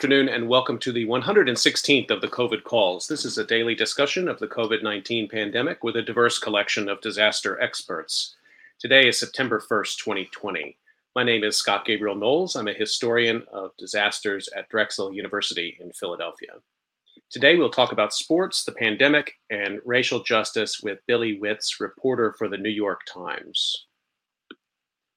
afternoon, and welcome to the 116th of the COVID calls. This is a daily discussion of the COVID 19 pandemic with a diverse collection of disaster experts. Today is September 1st, 2020. My name is Scott Gabriel Knowles. I'm a historian of disasters at Drexel University in Philadelphia. Today, we'll talk about sports, the pandemic, and racial justice with Billy Witz, reporter for the New York Times.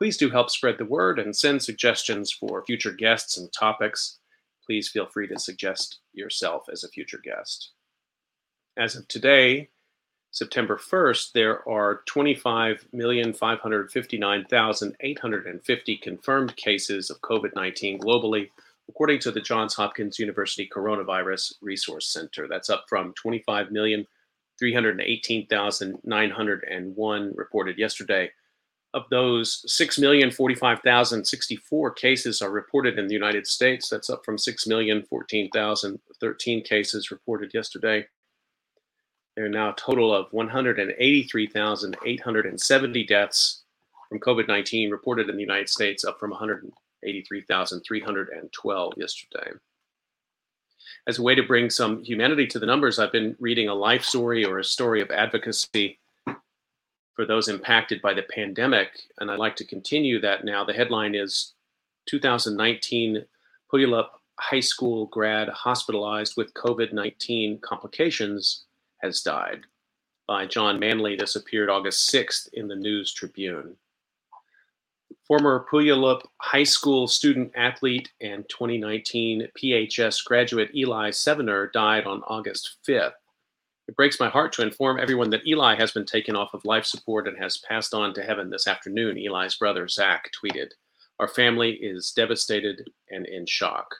Please do help spread the word and send suggestions for future guests and topics. Please feel free to suggest yourself as a future guest. As of today, September 1st, there are 25,559,850 confirmed cases of COVID 19 globally, according to the Johns Hopkins University Coronavirus Resource Center. That's up from 25,318,901 reported yesterday of those, 6,045,064 cases are reported in the United States. That's up from 6,014,013 cases reported yesterday. There are now a total of 183,870 deaths from COVID 19 reported in the United States, up from 183,312 yesterday. As a way to bring some humanity to the numbers, I've been reading a life story or a story of advocacy for those impacted by the pandemic. And I'd like to continue that now. The headline is 2019 Puyallup High School grad hospitalized with COVID 19 complications has died by John Manley. This appeared August 6th in the News Tribune. Former Puyallup High School student athlete and 2019 PHS graduate Eli Sevener died on August 5th. It breaks my heart to inform everyone that Eli has been taken off of life support and has passed on to heaven this afternoon, Eli's brother Zach tweeted. Our family is devastated and in shock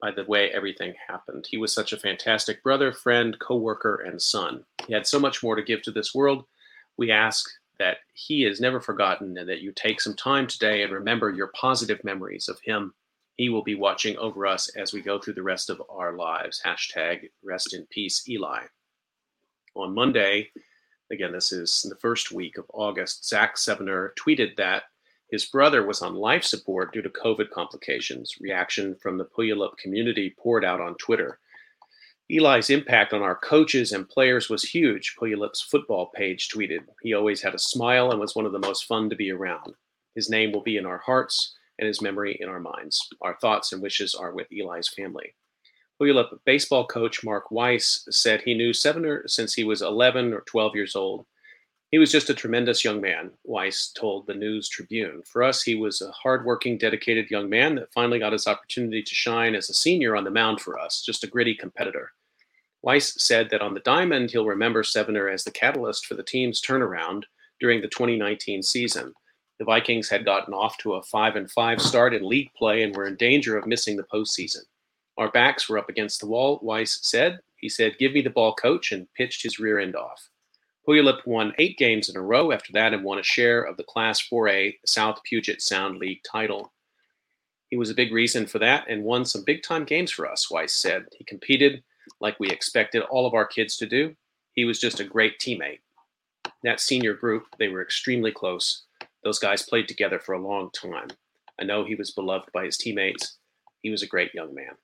by the way everything happened. He was such a fantastic brother, friend, coworker, and son. He had so much more to give to this world. We ask that he is never forgotten and that you take some time today and remember your positive memories of him he will be watching over us as we go through the rest of our lives. Hashtag rest in peace, Eli. On Monday, again, this is the first week of August, Zach Sevener tweeted that his brother was on life support due to COVID complications. Reaction from the Puyallup community poured out on Twitter. Eli's impact on our coaches and players was huge, Puyallup's football page tweeted. He always had a smile and was one of the most fun to be around. His name will be in our hearts and his memory in our minds. Our thoughts and wishes are with Eli's family. Puyallup baseball coach Mark Weiss said he knew Sevener since he was 11 or 12 years old. He was just a tremendous young man, Weiss told the News Tribune. For us, he was a hardworking, dedicated young man that finally got his opportunity to shine as a senior on the mound for us, just a gritty competitor. Weiss said that on the diamond, he'll remember Sevener as the catalyst for the team's turnaround during the 2019 season. The Vikings had gotten off to a 5 and 5 start in league play and were in danger of missing the postseason. Our backs were up against the wall, Weiss said. He said, Give me the ball, coach, and pitched his rear end off. Puyallup won eight games in a row after that and won a share of the Class 4A South Puget Sound League title. He was a big reason for that and won some big time games for us, Weiss said. He competed like we expected all of our kids to do. He was just a great teammate. That senior group, they were extremely close those guys played together for a long time. I know he was beloved by his teammates. He was a great young man.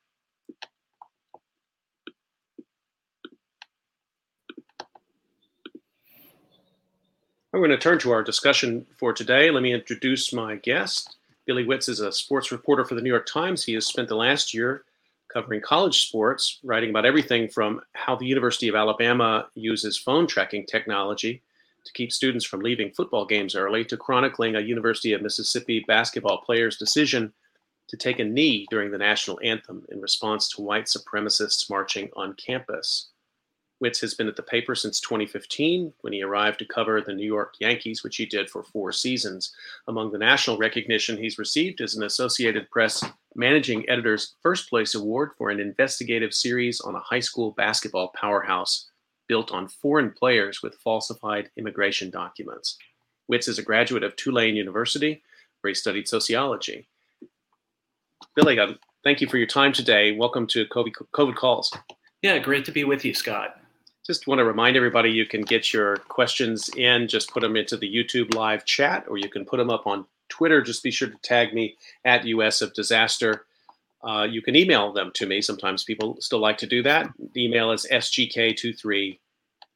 I'm going to turn to our discussion for today. Let me introduce my guest. Billy Witz is a sports reporter for the New York Times. He has spent the last year covering college sports, writing about everything from how the University of Alabama uses phone tracking technology to keep students from leaving football games early to chronicling a University of Mississippi basketball player's decision to take a knee during the national anthem in response to white supremacists marching on campus. Witz has been at the paper since 2015 when he arrived to cover the New York Yankees, which he did for four seasons. Among the national recognition he's received is an Associated Press Managing Editor's First Place Award for an investigative series on a high school basketball powerhouse built on foreign players with falsified immigration documents. Witz is a graduate of Tulane University, where he studied sociology. Billy, um, thank you for your time today. Welcome to COVID, COVID Calls. Yeah, great to be with you, Scott just want to remind everybody you can get your questions in, just put them into the YouTube live chat, or you can put them up on Twitter. Just be sure to tag me at US of Disaster. Uh, you can email them to me. Sometimes people still like to do that. The email is sgk23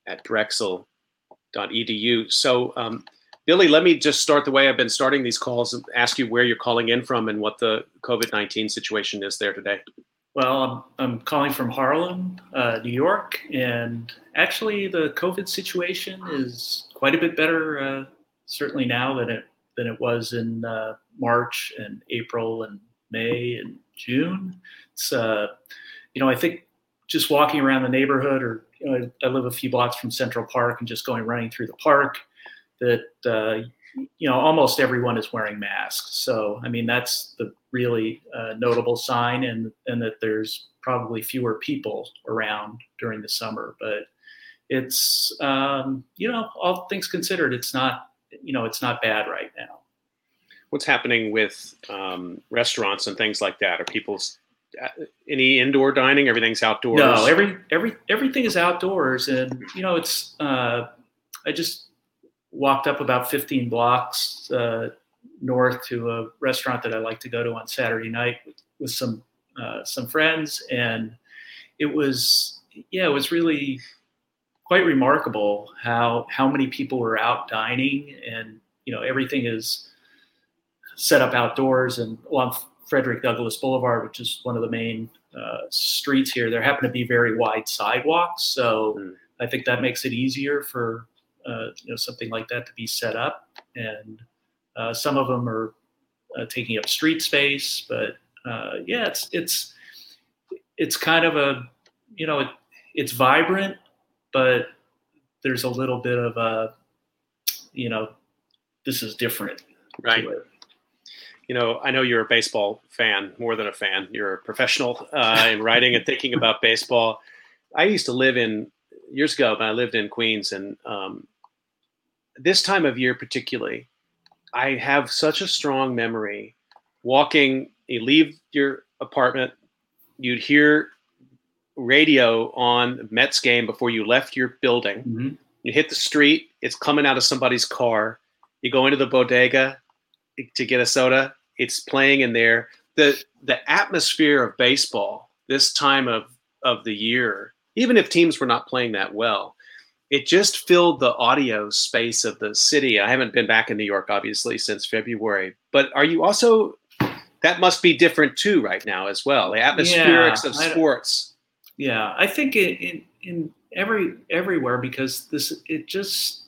at drexel.edu. So, um, Billy, let me just start the way I've been starting these calls and ask you where you're calling in from and what the COVID 19 situation is there today. Well, I'm, I'm calling from Harlem, uh, New York, and actually the COVID situation is quite a bit better, uh, certainly now than it than it was in uh, March and April and May and June. It's uh, you know I think just walking around the neighborhood, or you know, I, I, live a few blocks from Central Park, and just going running through the park, that uh, you know almost everyone is wearing masks. So I mean that's the really uh, notable sign, and and that there's probably fewer people around during the summer. But it's um, you know all things considered, it's not you know it's not bad right now. What's happening with um, restaurants and things like that? Are people uh, any indoor dining? Everything's outdoors. No, every every everything is outdoors, and you know it's. Uh, I just walked up about 15 blocks uh, north to a restaurant that I like to go to on Saturday night with, with some uh, some friends, and it was yeah, it was really quite remarkable how how many people were out dining, and you know everything is set up outdoors and on Frederick Douglass Boulevard, which is one of the main uh, streets here. There happen to be very wide sidewalks, so mm. I think that makes it easier for uh, you know something like that to be set up and uh, some of them are uh, taking up street space, but uh, yeah, it's it's it's kind of a you know it, it's vibrant, but there's a little bit of a you know this is different, right? You know, I know you're a baseball fan more than a fan. You're a professional uh, in writing and thinking about baseball. I used to live in years ago, but I lived in Queens, and um, this time of year particularly, I have such a strong memory walking, you leave your apartment, you'd hear radio on Mets game before you left your building. Mm-hmm. You hit the street, it's coming out of somebody's car. You go into the bodega to get a soda, it's playing in there. The the atmosphere of baseball this time of of the year, even if teams were not playing that well, it just filled the audio space of the city. I haven't been back in New York, obviously, since February. But are you also? That must be different too, right now as well. The atmospherics yeah, of sports. Yeah, I think in, in in every everywhere because this it just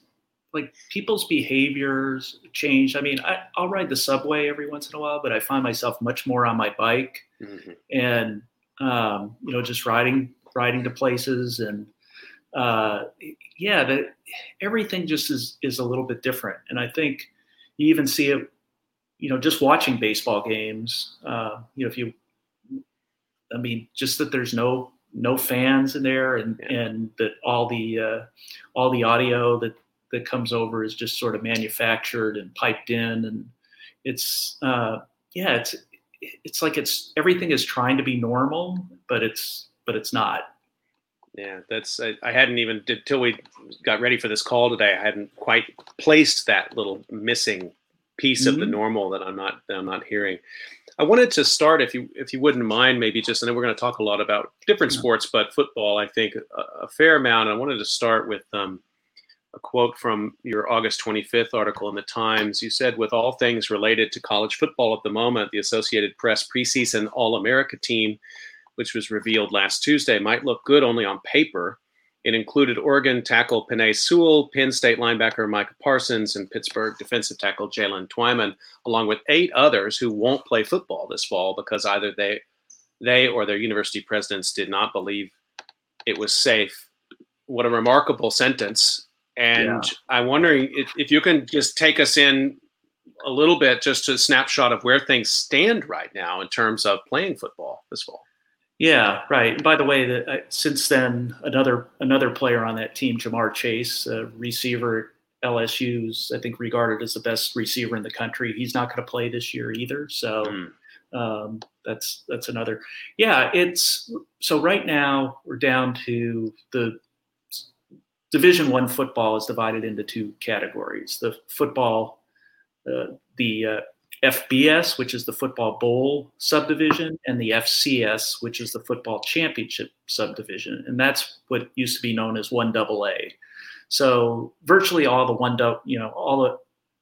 like people's behaviors change. I mean, I, will ride the subway every once in a while, but I find myself much more on my bike mm-hmm. and um, you know just riding riding to places and uh, yeah, the, everything just is is a little bit different, and I think you even see it, you know, just watching baseball games. Uh, you know, if you, I mean, just that there's no no fans in there, and yeah. and that all the uh, all the audio that that comes over is just sort of manufactured and piped in, and it's uh, yeah, it's it's like it's everything is trying to be normal, but it's but it's not yeah, that's I, I hadn't even until we got ready for this call today. I hadn't quite placed that little missing piece mm-hmm. of the mm-hmm. normal that I'm not that I'm not hearing. I wanted to start, if you if you wouldn't mind, maybe just and then we're going to talk a lot about different sports, but football, I think a, a fair amount. I wanted to start with um, a quote from your August 25th article in the Times. You said, "With all things related to college football at the moment, the Associated Press preseason All America team." which was revealed last Tuesday, might look good only on paper. It included Oregon tackle Penei Sewell, Penn State linebacker Micah Parsons, and Pittsburgh defensive tackle Jaylen Twyman, along with eight others who won't play football this fall because either they, they or their university presidents did not believe it was safe what a remarkable sentence. And yeah. I'm wondering if, if you can just take us in a little bit, just a snapshot of where things stand right now in terms of playing football this fall. Yeah, right. by the way, the, uh, since then, another another player on that team, Ja'Marr Chase, a receiver LSU's, I think, regarded as the best receiver in the country. He's not going to play this year either. So mm. um, that's that's another. Yeah, it's so right now we're down to the Division One football is divided into two categories: the football, uh, the uh, FBS, which is the Football Bowl subdivision, and the FCS, which is the Football Championship subdivision, and that's what used to be known as one double A. So virtually all the one, you know, all the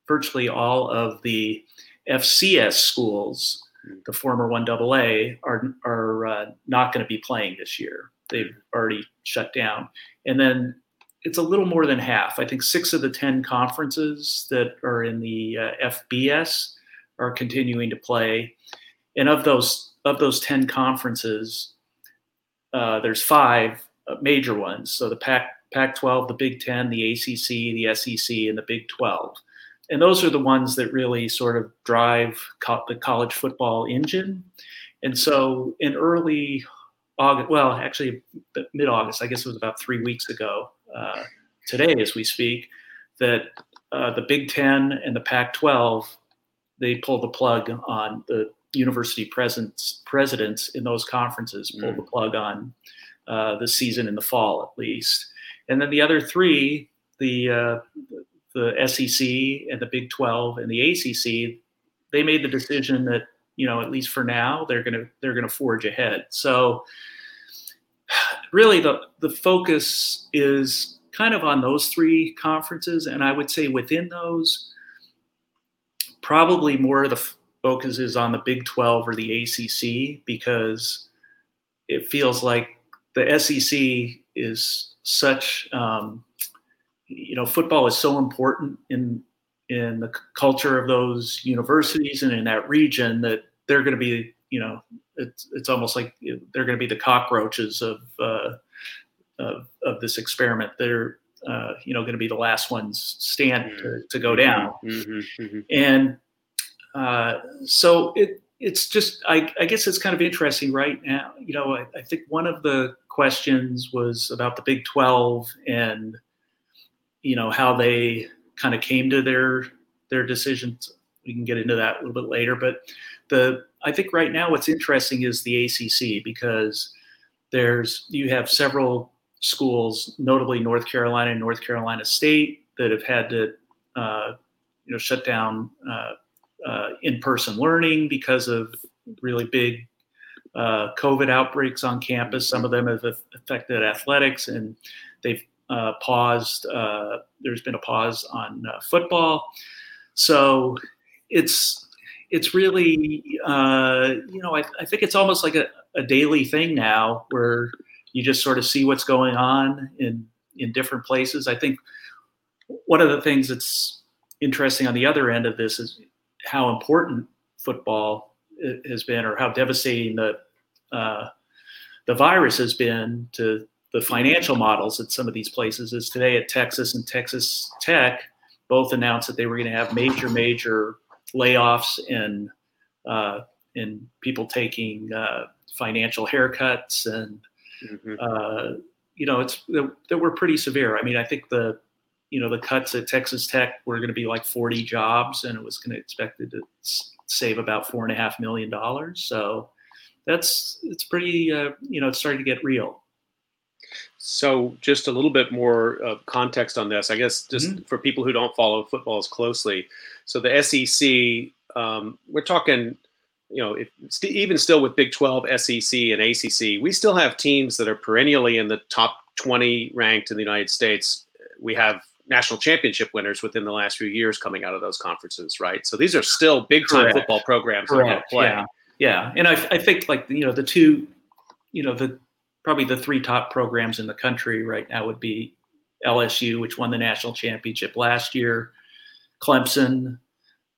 virtually all of the FCS schools, the former one double A, are are uh, not going to be playing this year. They've already shut down, and then it's a little more than half. I think six of the ten conferences that are in the uh, FBS are continuing to play, and of those of those ten conferences, uh, there's five uh, major ones. So the Pac Pac 12, the Big 10, the ACC, the SEC, and the Big 12. And those are the ones that really sort of drive co- the college football engine. And so in early August, well, actually mid August, I guess it was about three weeks ago, uh, today as we speak, that uh, the Big 10 and the Pac 12 they pulled the plug on the university presidents, presidents in those conferences, pulled mm. the plug on uh, the season in the fall at least. And then the other three, the uh, the SEC and the Big 12 and the ACC, they made the decision that you know at least for now they're gonna they're gonna forge ahead. So really the the focus is kind of on those three conferences, and I would say within those, probably more of the focus is on the Big 12 or the ACC because it feels like the SEC is such um, you know football is so important in in the culture of those universities and in that region that they're going to be you know it's it's almost like they're going to be the cockroaches of uh, of, of this experiment. They're uh, you know going to be the last ones stand to, to go down. Mm-hmm, mm-hmm. and uh, so it it's just I, I, guess it's kind of interesting right? Now you know I, I think one of the questions was about the Big 12 and you know how they kind of came to their their decisions. We can get into that a little bit later, but the I think right now what's interesting is the ACC because there's you have several schools, notably North Carolina and North Carolina State, that have had to uh, you know shut down uh, uh, in-person learning because of really big uh, COVID outbreaks on campus. Some of them have affected athletics, and they've uh, paused. Uh, there's been a pause on football, so it's it's really uh, you know I, I, think it's almost like a, a daily thing now where you just sort of see what's going on in in different places. I think one of the things that's interesting on the other end of this is how important football has been or how devastating the uh, the virus has been to the financial models at some of these places is today at Texas and Texas Tech both announced that they were going to have major major layoffs and uh, and people taking uh, financial haircuts and mm-hmm. uh, you know it's that were pretty severe. I mean, I think the you know the cuts at Texas Tech were going to be like 40 jobs, and it was going to expected to save about four and a half million dollars. So that's it's pretty uh, you know it's starting to get real. So, just a little bit more uh, context on this, I guess, just mm-hmm. for people who don't follow football as closely. So, the SEC, um, we're talking, you know, if, even still with Big 12, SEC, and ACC, we still have teams that are perennially in the top 20 ranked in the United States. We have national championship winners within the last few years coming out of those conferences, right? So these are still big time football programs Correct. that play. Yeah. yeah, and I, I think like you know the two, you know the probably the three top programs in the country right now would be LSU, which won the national championship last year, Clemson,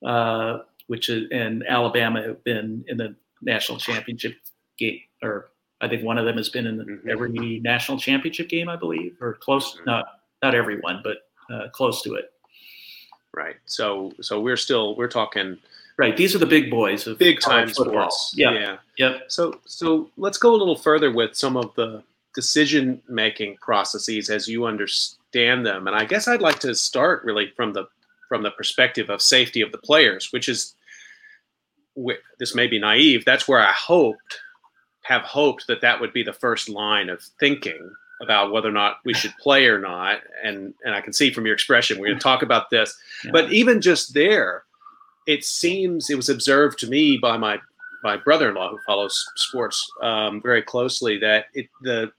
uh, which is and Alabama have been in the national championship game or I think one of them has been in Mhm. every national championship game, I believe, or close. Mhm. Not not everyone, but uh, close to it. Right. So so we're still we're talking Right. These are the big boys of big time football. sports. Yeah. yeah. Yep. So so let's go a little further with some of the decision making processes as you understand them. And I guess I'd like to start really from the from the perspective of safety of the players, which is this may be naive. That's where I hoped have hoped that that would be the first line of thinking about whether or not we should play or not. And and I can see from your expression we're going to talk about this. Yeah. But even just there, it seems it was observed to me by my my brother-in-law who follows sports um, very closely that it, the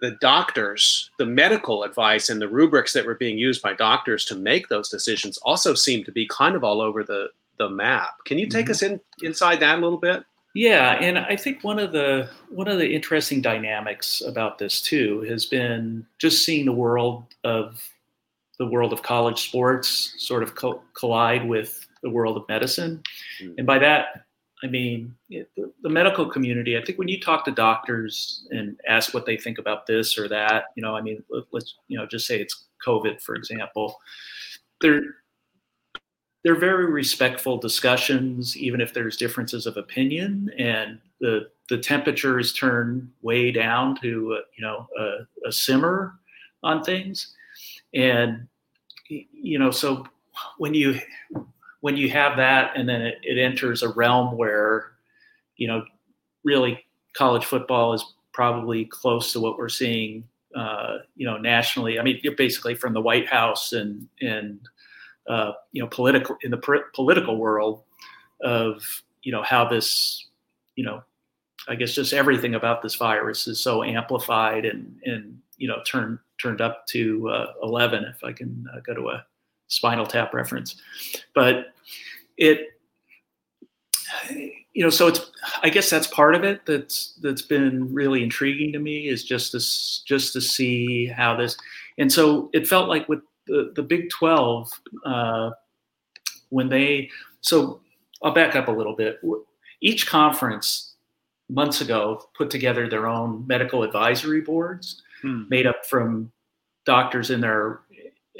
the doctors, the medical advice, and the rubrics that were being used by doctors to make those decisions also seem to be kind of all over the the map. Can you take Mhm. us in inside that a little bit? Yeah, and I think one of the one of the interesting dynamics about this too has been just seeing the world of the world of college sports sort of co- collide with the world of medicine, Mm. and by that I mean the, the medical community. I think when you talk to doctors and ask what they think about this or that, you know, I mean, let, let's you know just say it's COVID for example, they're they're very respectful discussions, even if there's differences of opinion, and the the temperature is turned way down to uh, you know a, a simmer on things, and you know so when you when you have that, and then it, it enters a realm where you know really college football is probably close to what we're seeing uh, you know nationally. I mean, basically from the White House and and uh, you know, political in the per- political world of you know how this, you know, I guess just everything about this virus is so amplified and and you know turned turned up to uh, eleven. If I can uh, go to a Spinal Tap reference, but it, you know, so it's I guess that's part of it that's that's been really intriguing to me is just this just to see how this, and so it felt like with the, the Big 12, uh, when they, so I'll back up a little bit. Each conference months ago put together their own medical advisory boards Hmm. made up from doctors in their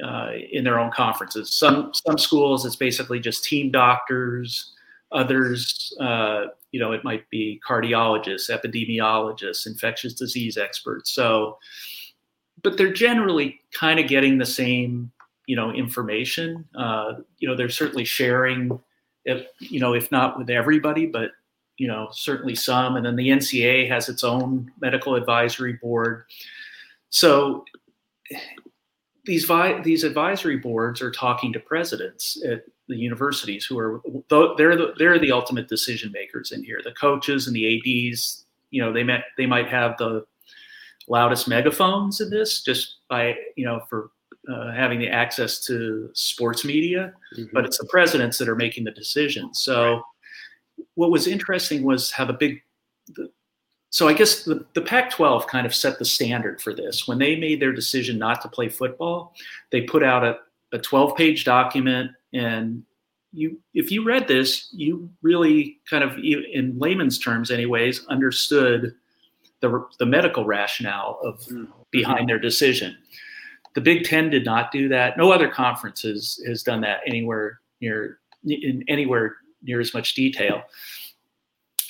uh, in their own conferences. Some some schools it's basically just team doctors. Others, uh, you know, it might be cardiologists, epidemiologists, infectious disease experts. So but they're generally kind of getting the same you know information uh, you know they're certainly sharing if you know if not with everybody but you know certainly some and then the NCAA has its own medical advisory board so these vi- these advisory boards are talking to presidents at the universities who are they're the, they're the ultimate decision makers in here. The coaches and the ADs you know they met they might have the loudest megaphones in this just by you know for uh, having the access to sports media Mhm. but it's the presidents that are making the decisions. So what was interesting was how the big the, so i guess the, the pac 12 kind of set the standard for this when they made their decision not to play football they put out a, a 12 page document and you if you read this you really kind of in layman's terms anyways understood the, the medical rationale of Mm. behind their decision. The Big Ten did not do that. No other conference has, has done that anywhere near in anywhere near as much detail.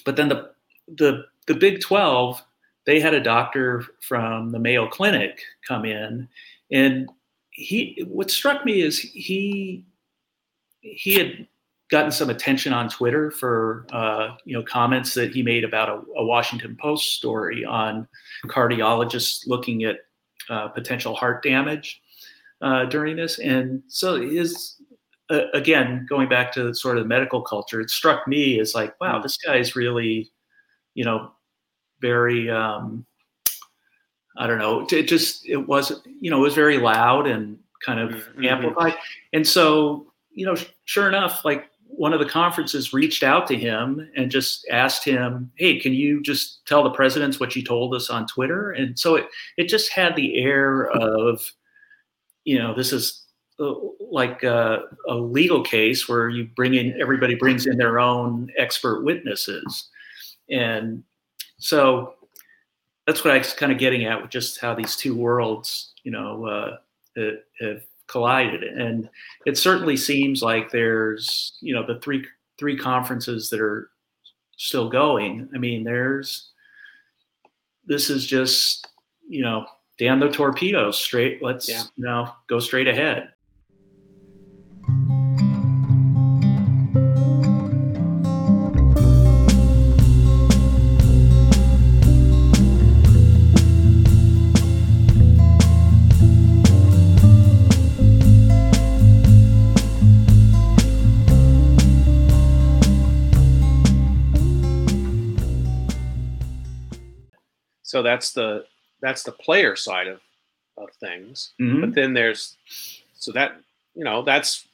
But then the the the Big Twelve, they had a doctor from the Mayo Clinic come in, and he what struck me is he he had gotten some attention on Twitter for uh, you know comments that he made about a, a, Washington Post story on cardiologists looking at uh, potential heart damage uh, during this, and so his again going back to sort of the medical culture, it struck me as like, wow, this guy's really you know very um, I don't know, it just it was you know it was very loud and kind of mm-hmm. amplified, and so you know sure enough like one of the conferences reached out to him and just asked him, "Hey, can you just tell the presidents what you told us on Twitter?" And so it it just had the air of, you know, this is uh, like a, a legal case where you bring in everybody brings in their own expert witnesses, and so that's what I was kind of getting at with just how these two worlds, you know, uh, have collided. And it certainly seems like there's, you know, the three three conferences that are still going. I mean, there's this is just, you know, damn the torpedoes straight. Let's yeah. you know go straight ahead. So that's the that's the player side of of things mm-hmm. but then there's so that you know that's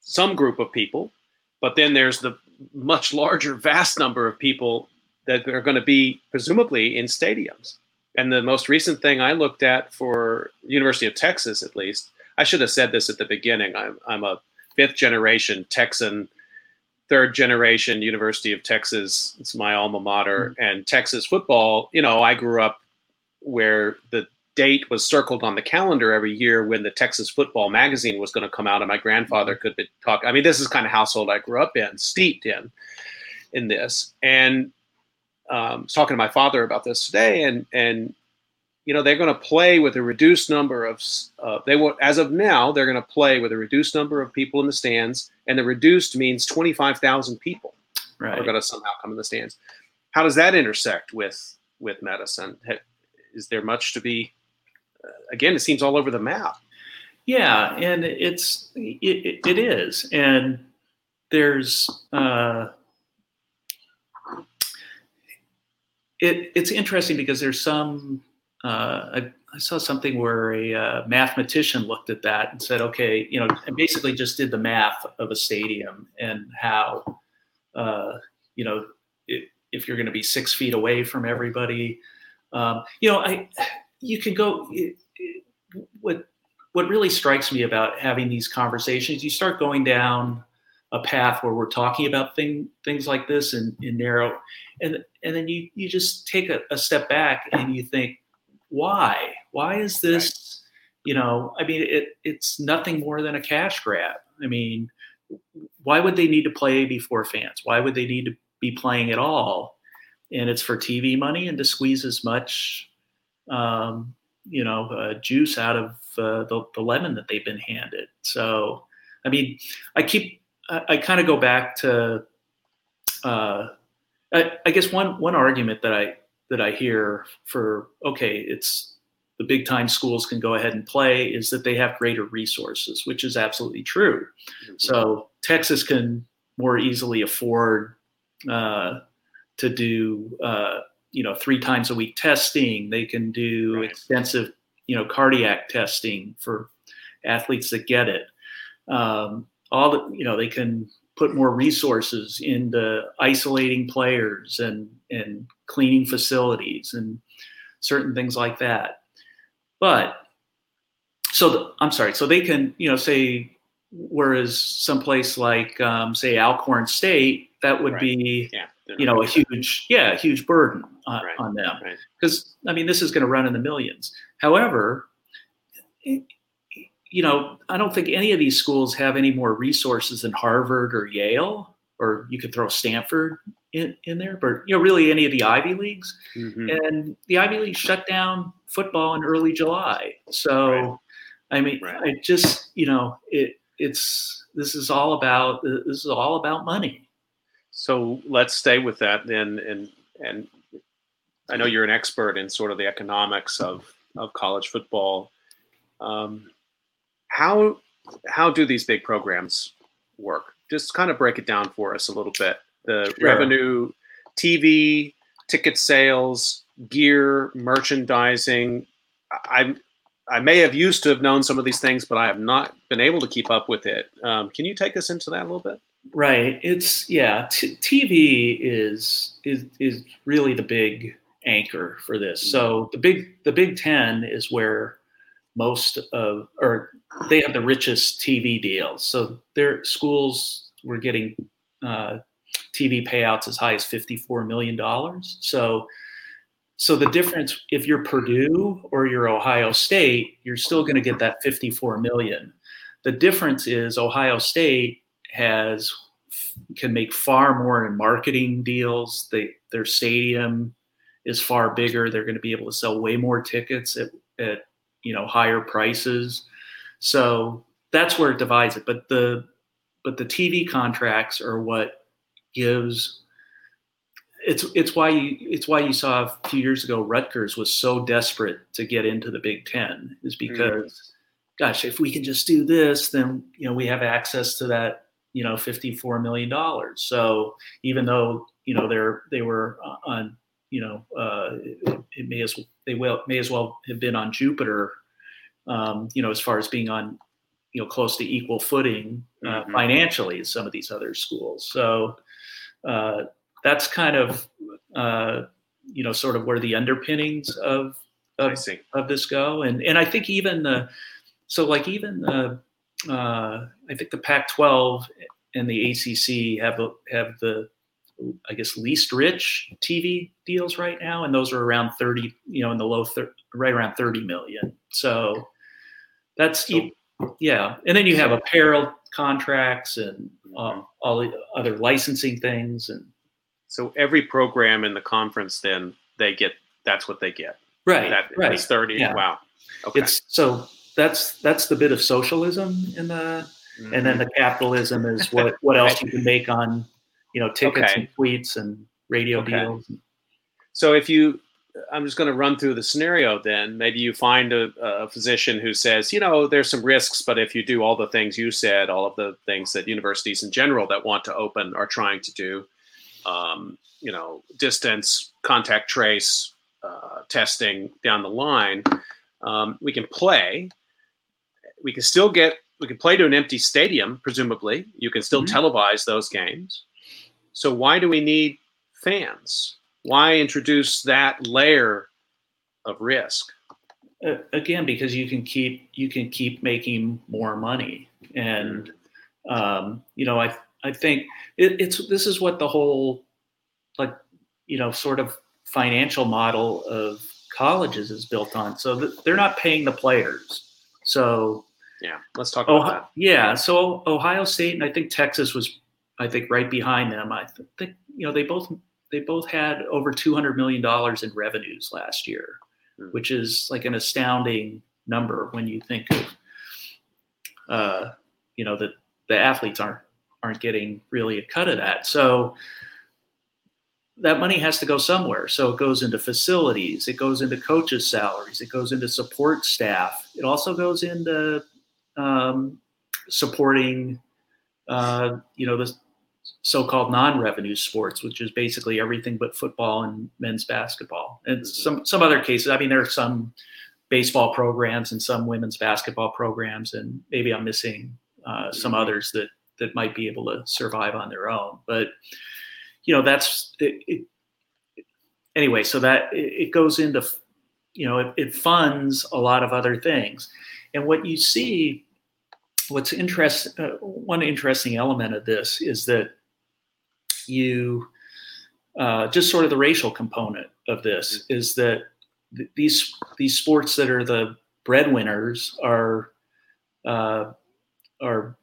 some group of people but then there's the much larger vast number of people that are going to be presumably in stadiums and the most recent thing i looked at for university of texas at least i should have said this at the beginning i'm, I'm a fifth generation texan third generation University of Texas. It's my alma mater. Mm-hmm. And Texas football, you know, I grew up where the date was circled on the calendar every year when the Texas football magazine was going to come out, and my grandfather could be talk. I mean, this is kind of household I grew up in, steeped in, in this. And um, I was talking to my father about this today, and and you know they're going to play with a reduced number of uh, they will as of now they're going to play with a reduced number of people in the stands and the reduced means 25,000 people right. are going to somehow come in the stands. How does that intersect with with medicine? Is there much to be? Uh, again, it seems all over the map. Yeah, and it's it, it is, and there's uh, it it's interesting because there's some uh, I, I, saw something where a uh, mathematician looked at that and said, okay, you know, and basically just did the math of a stadium and how, uh, you know, it, if you're going to be six feet away from everybody, um, you know, I, you can go. It, it, what what really strikes me about having these conversations, you start going down a path where we're talking about thing, things like this in narrow, and and then you you just take a, a step back and you think, why? Why is this? You know, I mean, it, it's nothing more than a cash grab. I mean, why would they need to play before fans? Why would they need to be playing at all? And it's for TV money and to squeeze as much, um, you know, uh, juice out of uh, the, the lemon that they've been handed. So, I mean, I keep, I, I kind of go back to, uh, I, I guess one one argument that I that I hear for okay, it's the big time schools can go ahead and play is that they have greater resources, which is absolutely true. Mm-hmm. So Texas can more easily afford uh, to do uh, you know three times a week testing. They can do right. extensive you know cardiac testing for athletes that get it. Um, all the you know they can put more resources into isolating players and and cleaning facilities and certain things like that. But so the, I'm sorry. So they can, you know, say whereas someplace like um, say Alcorn State, that would right. be, yeah, you know, a huge, yeah, a huge burden on, right. on them because right. I mean this is going to run in the millions. However, you know, I don't think any of these schools have any more resources than Harvard or Yale, or you could throw Stanford in, in there, but you know, really any of the Ivy leagues. Mm-hmm. And the Ivy League shut down football in early July. So, right. I mean, right. I just, you know, it it's this is all about this is all about money. So let's stay with that then, and and I know you're an expert in sort of the economics of of college football. Um, how how do these big programs work? Just kind of break it down for us a little bit the sure. revenue, TV, ticket sales, gear, merchandising. I I may have used to have known some of these things, but I have not been able to keep up with it. Um, can you take us into that a little bit? Right. It's yeah. T- TV is is is really the big anchor for this. So mm-hmm. the big the Big Ten is where most of or they have the richest TV deals. So their schools were getting uh, TV payouts as high as $54 million. So so the difference if you're Purdue or you're Ohio State, you're still going to get that 54 million. The difference is Ohio State has can make far more in marketing deals. They their stadium is far bigger. They're going to be able to sell way more tickets at, at you know higher prices. So that's where it divides it. But the but the TV contracts are what gives it's it's why you it's why you saw a few years ago Rutgers was so desperate to get into the Big Ten is mm. because mm. gosh if we can just do this then you know we have access to that you know 54 million dollars so even though you know they're they were on you know uh, it, it, may as well they will may as well have been on Jupiter um, you know as far as being on you know close to equal footing uh, mm-hmm. financially as some of these other schools. So uh, that's kind of uh, you know sort of where the underpinnings of of, of this go. And and I think even the so like even the uh, I think the Pac-12 and the ACC have have the I guess least rich TV deals right now, and those are around 30, you know, in the low, thir- right around 30 million. So that's so, yeah, and then you have apparel contracts and uh, all the other licensing things and so every program in the conference, then they get that's what they get. Right. That right. is thirty. Yeah. Wow. Okay. It's so that's that's the bit of socialism in the, mm-hmm. and then mm-hmm. the capitalism is what what else you can make on, you know, tickets okay. and tweets and radio okay. deals. So if you I'm just going to run through the scenario then. Maybe you find a, a, physician who says, you know, there's some risks, but if you do all the things you said, all of the things that universities in general that want to open are trying to do, um, you know, distance, contact trace, uh, testing down the line, um, we can play. We can still get, we can play to an empty stadium, presumably. You can still mm-hmm. televise those games. So why do we need fans? Why introduce that layer of risk? Uh, again, because you can keep you can keep making more money, and um, you know I I think it, it's this is what the whole like you know sort of financial model of colleges is built on. So th- they're not paying the players. So yeah, let's talk about that. Yeah, so Ohio State and I think Texas was I think right behind them. I think you know they both they both had over two hundred million dollars in revenues last year, mm. which is like an astounding number when you think of uh, you know that the athletes aren't aren't getting really a cut of that. So that money has to go somewhere. So it goes into facilities, it goes into coaches' salaries, it goes into support staff. It also goes into um, supporting, uh, you know, the so-called non-revenue sports, which is basically everything but football and men's basketball, and some some other cases. I mean, there are some baseball programs and some women's basketball programs, and maybe I'm missing uh, some others that that might be able to survive on their own. But you know, that's it, it, anyway. So that it, it, goes into you know it, it funds a lot of other things, and what you see, what's interest uh, one interesting element of this is that you uh, just sort of the racial component of this mm-hmm. is that th- these these sports that are the breadwinners are uh, are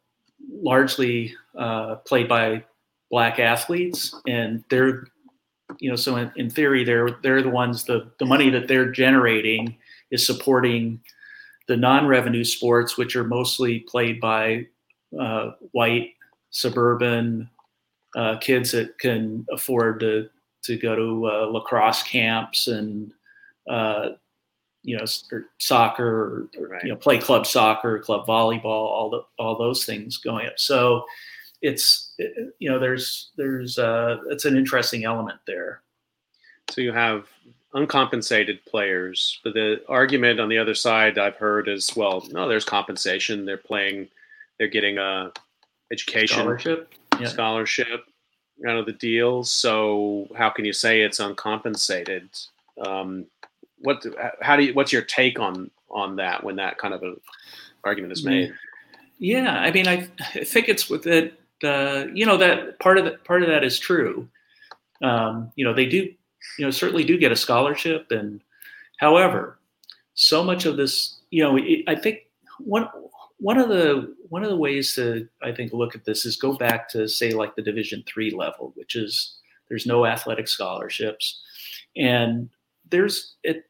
largely uh, played by black athletes, and they're you know so in, in, theory they're they're the ones the the money that they're generating is supporting the non-revenue sports, which are mostly played by uh, white suburban uh, kids that can afford to to go to uh, lacrosse camps and uh, you know, or soccer, or, right. you know, play club soccer, club volleyball, all the all those things going up. So it's you know, there's there's uh, it's an interesting element there. So you have uncompensated players, but the argument on the other side I've heard is, well, no, there's compensation. They're playing, they're getting a education scholarship, yeah. scholarship out of the deals. So how can you say it's uncompensated? Um, what how do you what's your take on on that when that kind of a argument is made yeah i mean i, I think it's with it uh, you know that part of that part of that is true um, you know they do you know certainly do get a scholarship and however so much of this you know it, i think one one of the one of the ways to i think look at this is go back to say like the division three level which is there's no athletic scholarships. And there's it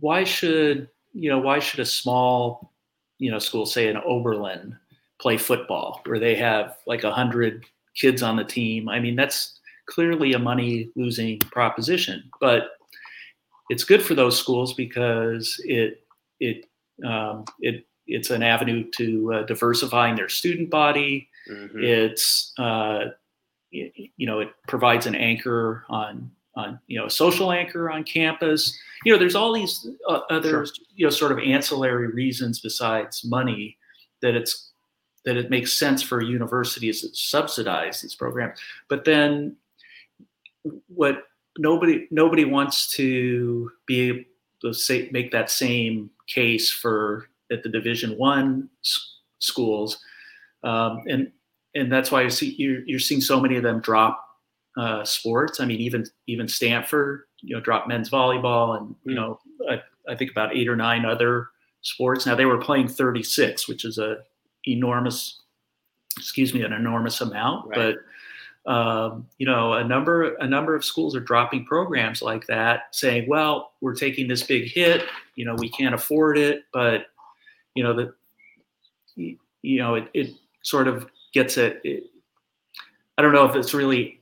why should you know why should a small you know school say in oberlin play football where they have like a hundred kids on the team? I mean that's clearly a money losing proposition but it's good for those schools because it it um, it it's an avenue to uh, diversifying their student body. Mm-hmm. It's uh, you, you know it provides an anchor on on you know a social anchor on campus. You know there's all these uh, other sure. you know sort of ancillary reasons besides money that it's that it makes sense for universities to subsidize these programs. But then what nobody nobody wants to be able to say, make that same case for at the Division One schools, um, and and that's why you see you're, you're seeing so many of them drop uh, sports. I mean, even even Stanford, you know, drop men's volleyball, and you know, I, I think about eight or nine other sports. Now they were playing 36, which is a enormous, excuse me, an enormous amount, right. but um, you know, a number a number of schools are dropping programs like that, saying, "Well, we're taking this big hit. You know, we can't afford it." But you know, that you know, it, it sort of gets it. I don't know if it's really.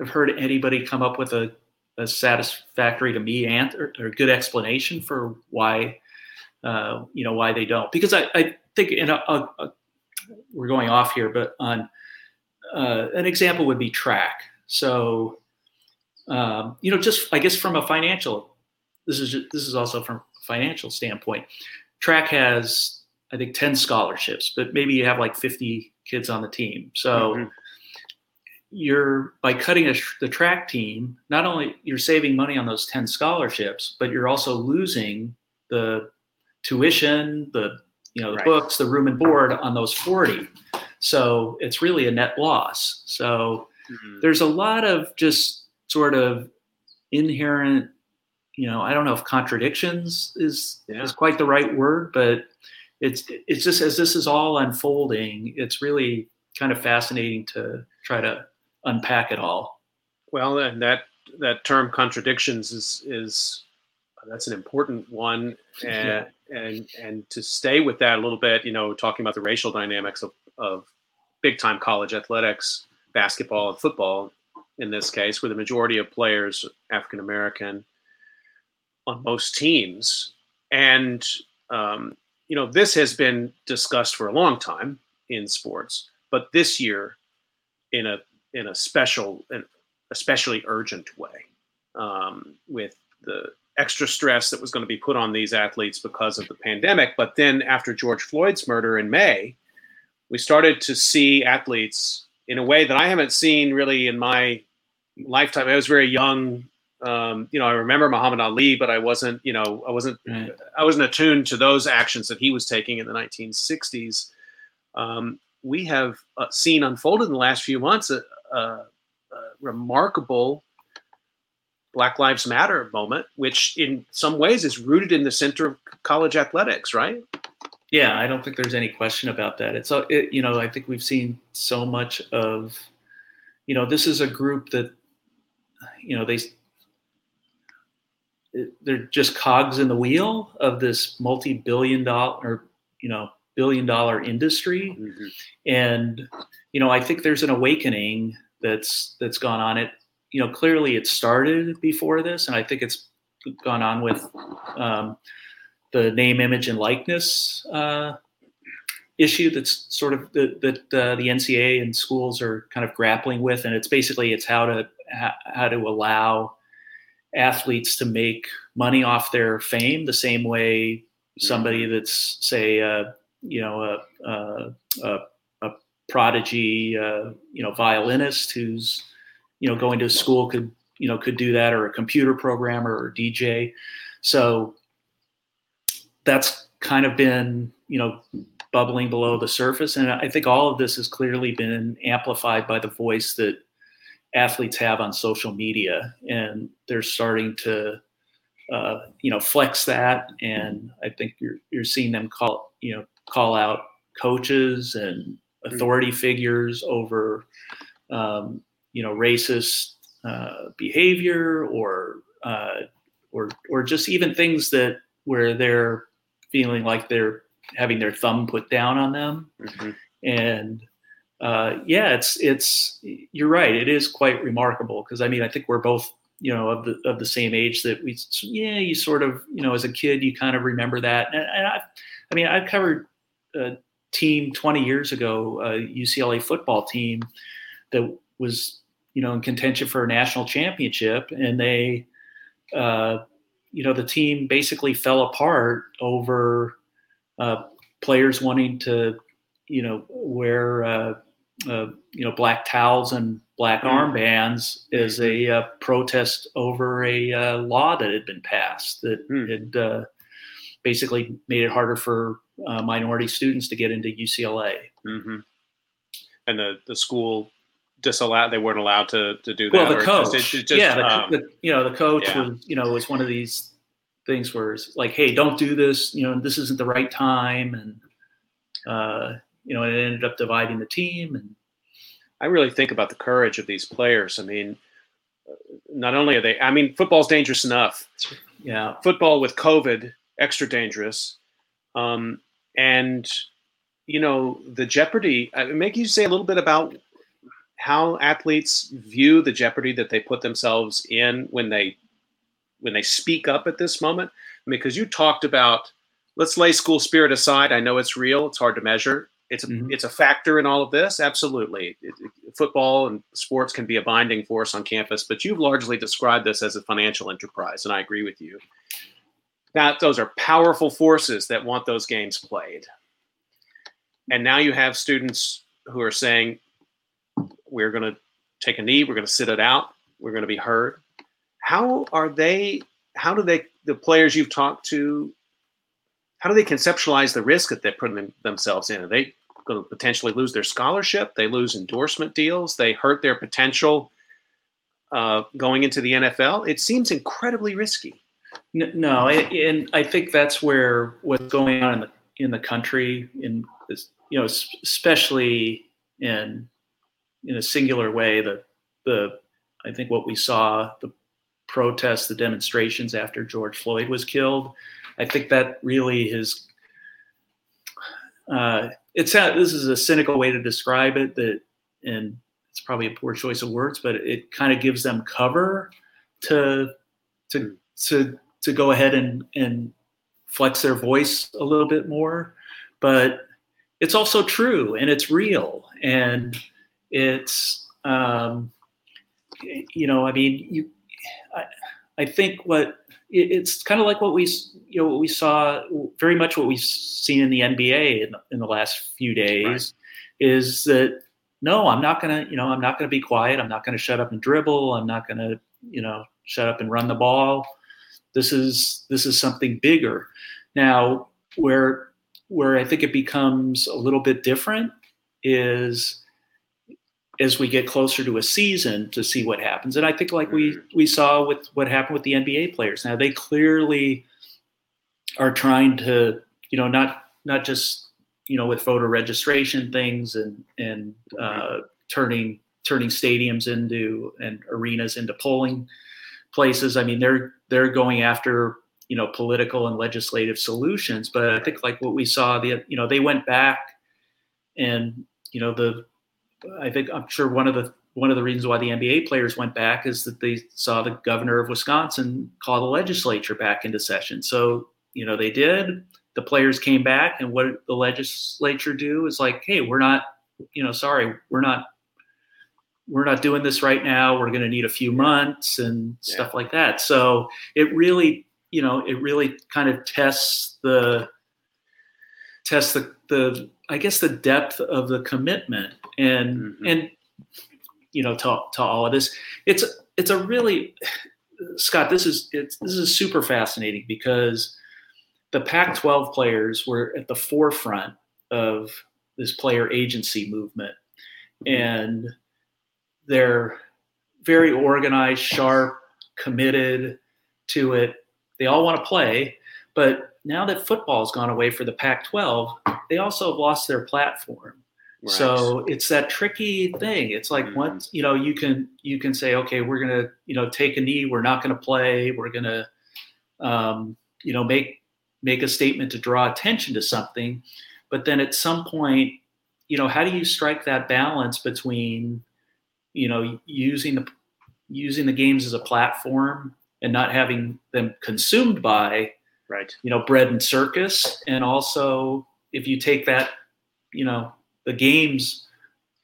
I've heard anybody come up with a, a satisfactory to me answer or, or good explanation for why, uh, you know, why they don't. Because I, I think in a, a, a we're going off here, but on uh, an example would be track. So, um, you know, just I guess from a financial, this is just, this is also from a financial standpoint. Track has I think ten scholarships, but maybe you have like fifty kids on the team. So. Mm-hmm. You're by cutting a, the track team. Not only you're saving money on those ten scholarships, but you're also losing the tuition, the you know the right. books, the room and board on those forty. So it's really a net loss. So mm-hmm. there's a lot of just sort of inherent, you know, I don't know if contradictions is yeah. is quite the right word, but it's it's just as this is all unfolding, it's really kind of fascinating to try to unpack it all. Well, and that that term contradictions is is that's an important one and and and to stay with that a little bit you know talking about the racial dynamics of of big time college athletics, basketball and football in this case, where the majority of players African American on most teams. And um, you know, this has been discussed for a long time in sports, but this year, in a in a special and especially urgent way, um, with the extra stress that was going to be put on these athletes because of the pandemic. But then after George Floyd's murder in May, we started to see athletes in a way that I haven't seen really in my lifetime. I was very young. Um, you know, I remember Muhammad Ali, but I wasn't, you know, I wasn't, right. I wasn't attuned to those actions that he was taking in the 1960s. Um, we have uh, seen unfolded in the last few months a, a, a, remarkable Black Lives Matter moment, which in some ways is rooted in the center of college athletics, right? Yeah, I don't think there's any question about that. It's it, you know I think we've seen so much of, you know, this is a group that, you know, they they're just cogs in the wheel of this multi-billion dollar or you know billion dollar industry. Mm-hmm. and you know i think there's an awakening that's that's gone on. It you know clearly it started before this and i think it's gone on with um, the name, image, and likeness uh, issue that's sort of the, that uh, the NCAA and schools are kind of grappling with, and it's basically it's how to how to allow athletes to make money off their fame the same way somebody that's say uh, you know a, a, a, a prodigy uh, you know violinist who's you know going to school could you know could do that or a computer programmer or DJ so that's kind of been, you know, bubbling below the surface. And I think all of this has clearly been amplified by the voice that, athletes have on social media, and they're starting to, uh, you know, flex that. And I think you're you're seeing them call you know call out coaches and authority figures over, um, you know, racist uh, behavior or uh, or or just even things that where they're feeling like they're having their thumb put down on them Mm-hmm. and uh, yeah it's it's you're right. It is quite remarkable because i mean i think we're both you know of the of the same age that we yeah you sort of you know as a kid you kind of remember that. And, and i i mean i've covered a team 20 years ago a ucla football team that was you know in contention for a national championship and they uh, you know the team basically fell apart over uh, players wanting to you know wear uh, you know black towels and black Mm. armbands as a uh, protest over a uh, law that had been passed that Mm. had uh, basically made it harder for uh, minority students to get into UCLA. Mm-hmm. And the the school disallowed; they weren't allowed to to do that. Well, the coach, just- just, yeah, the, um, the, you know, the coach yeah. was, you know, was one of these things where it's like, hey, don't do this. You know, this isn't the right time, and uh, you know, it ended up dividing the team. And I really think about the courage of these players. I mean, not only are they, I mean, football's dangerous enough. yeah, Football with COVID, extra dangerous. Um, and, you know, the jeopardy, I mean, make you say a little bit about how athletes view the jeopardy that they put themselves in when they when they speak up at this moment I mean, because you talked about let's lay school spirit aside i know it's real it's hard to measure it's a, Mhm. it's a factor in all of this absolutely. It, it- football and sports can be a binding force on campus but you've largely described this as a financial enterprise and i agree with you. That those are powerful forces that want those games played. And now you have students who are saying we're going to take a knee we're going to sit it out we're going to be heard how are they how do they the players you've talked to how do they conceptualize the risk that they're putting them, themselves in? Are they going to potentially lose their scholarship. They lose endorsement deals. They hurt their potential uh, going into the nfl it seems incredibly risky. No, and I think that's where what's going on in the in the country, in you know, especially in in a singular way, the the I think what we saw the protests, the demonstrations after George Floyd was killed, I think that really has. Uh, it's this is a cynical way to describe it that, and it's probably a poor choice of words, but it kind of gives them cover to to to to go ahead and and flex their voice a little bit more. But it's also true and it's real and it's um, you know i mean you i, I think what it's kind of like what we you know what we saw very much what we've seen in the nba in, in the last few days is that no i'm not gonna you know i'm not gonna be quiet. I'm not gonna shut up and dribble. I'm not gonna you know shut up and run the ball. This is this is something bigger. Now where where i think it becomes a little bit different is as we get closer to a season to see what happens. And i think like we we saw with what happened with the nba players. Now they clearly are trying to you know not not just you know with voter registration things and and uh, turning turning stadiums into and arenas into polling places. I mean, they're they're going after you know political and legislative solutions. But I think like what we saw, the you know they went back, and you know the I think I'm sure one of the one of the reasons why the NBA players went back is that they saw the governor of Wisconsin call the legislature back into session. So you know they did. The players came back, and what did the legislature do is like, hey, we're not, you know, sorry, we're not we're not doing this right now. We're going to need a few months and stuff like that. So it really, you know, it really kind of tests the tests the the I guess the depth of the commitment and Mhm. and you know to to all of this. It's it's a really Scott. This is it's this is super fascinating because the Pac-12 players were at the forefront of this player agency movement, and they're very organized, sharp, committed to it. They all want to play, but now that football's gone away for the Pac-12, they also have lost their platform. Right. So it's that tricky thing. It's like mm-hmm. once you know you can you can say, okay, we're gonna you know take a knee. We're not gonna play. We're gonna um, you know make make a statement to draw attention to something. But then at some point, you know, how do you strike that balance between you know using the using the games as a platform and not having them consumed by right. you know bread and circus. And also if you take that you know the games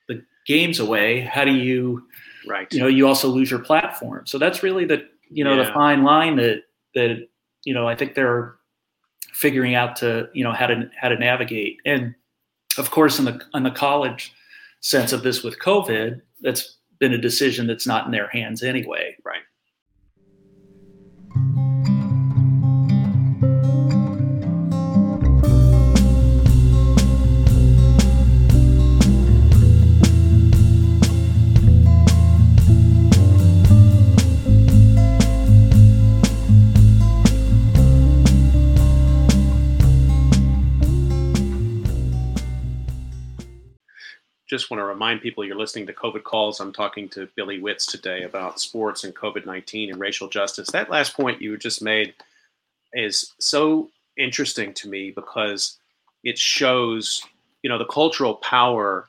the games away how do you right. you know you also lose your platform. So that's really the you know yeah. the fine line that that you know i think they're figuring out to you know how to how to navigate. And of course in the in the college sense of this with covid that's been a decision that's not in their hands anyway. Right just want to remind people you're listening to COVID calls. I'm talking to Billy Witz today about sports and COVID 19 and racial justice. That last point you just made is so interesting to me because it shows, you know, the cultural power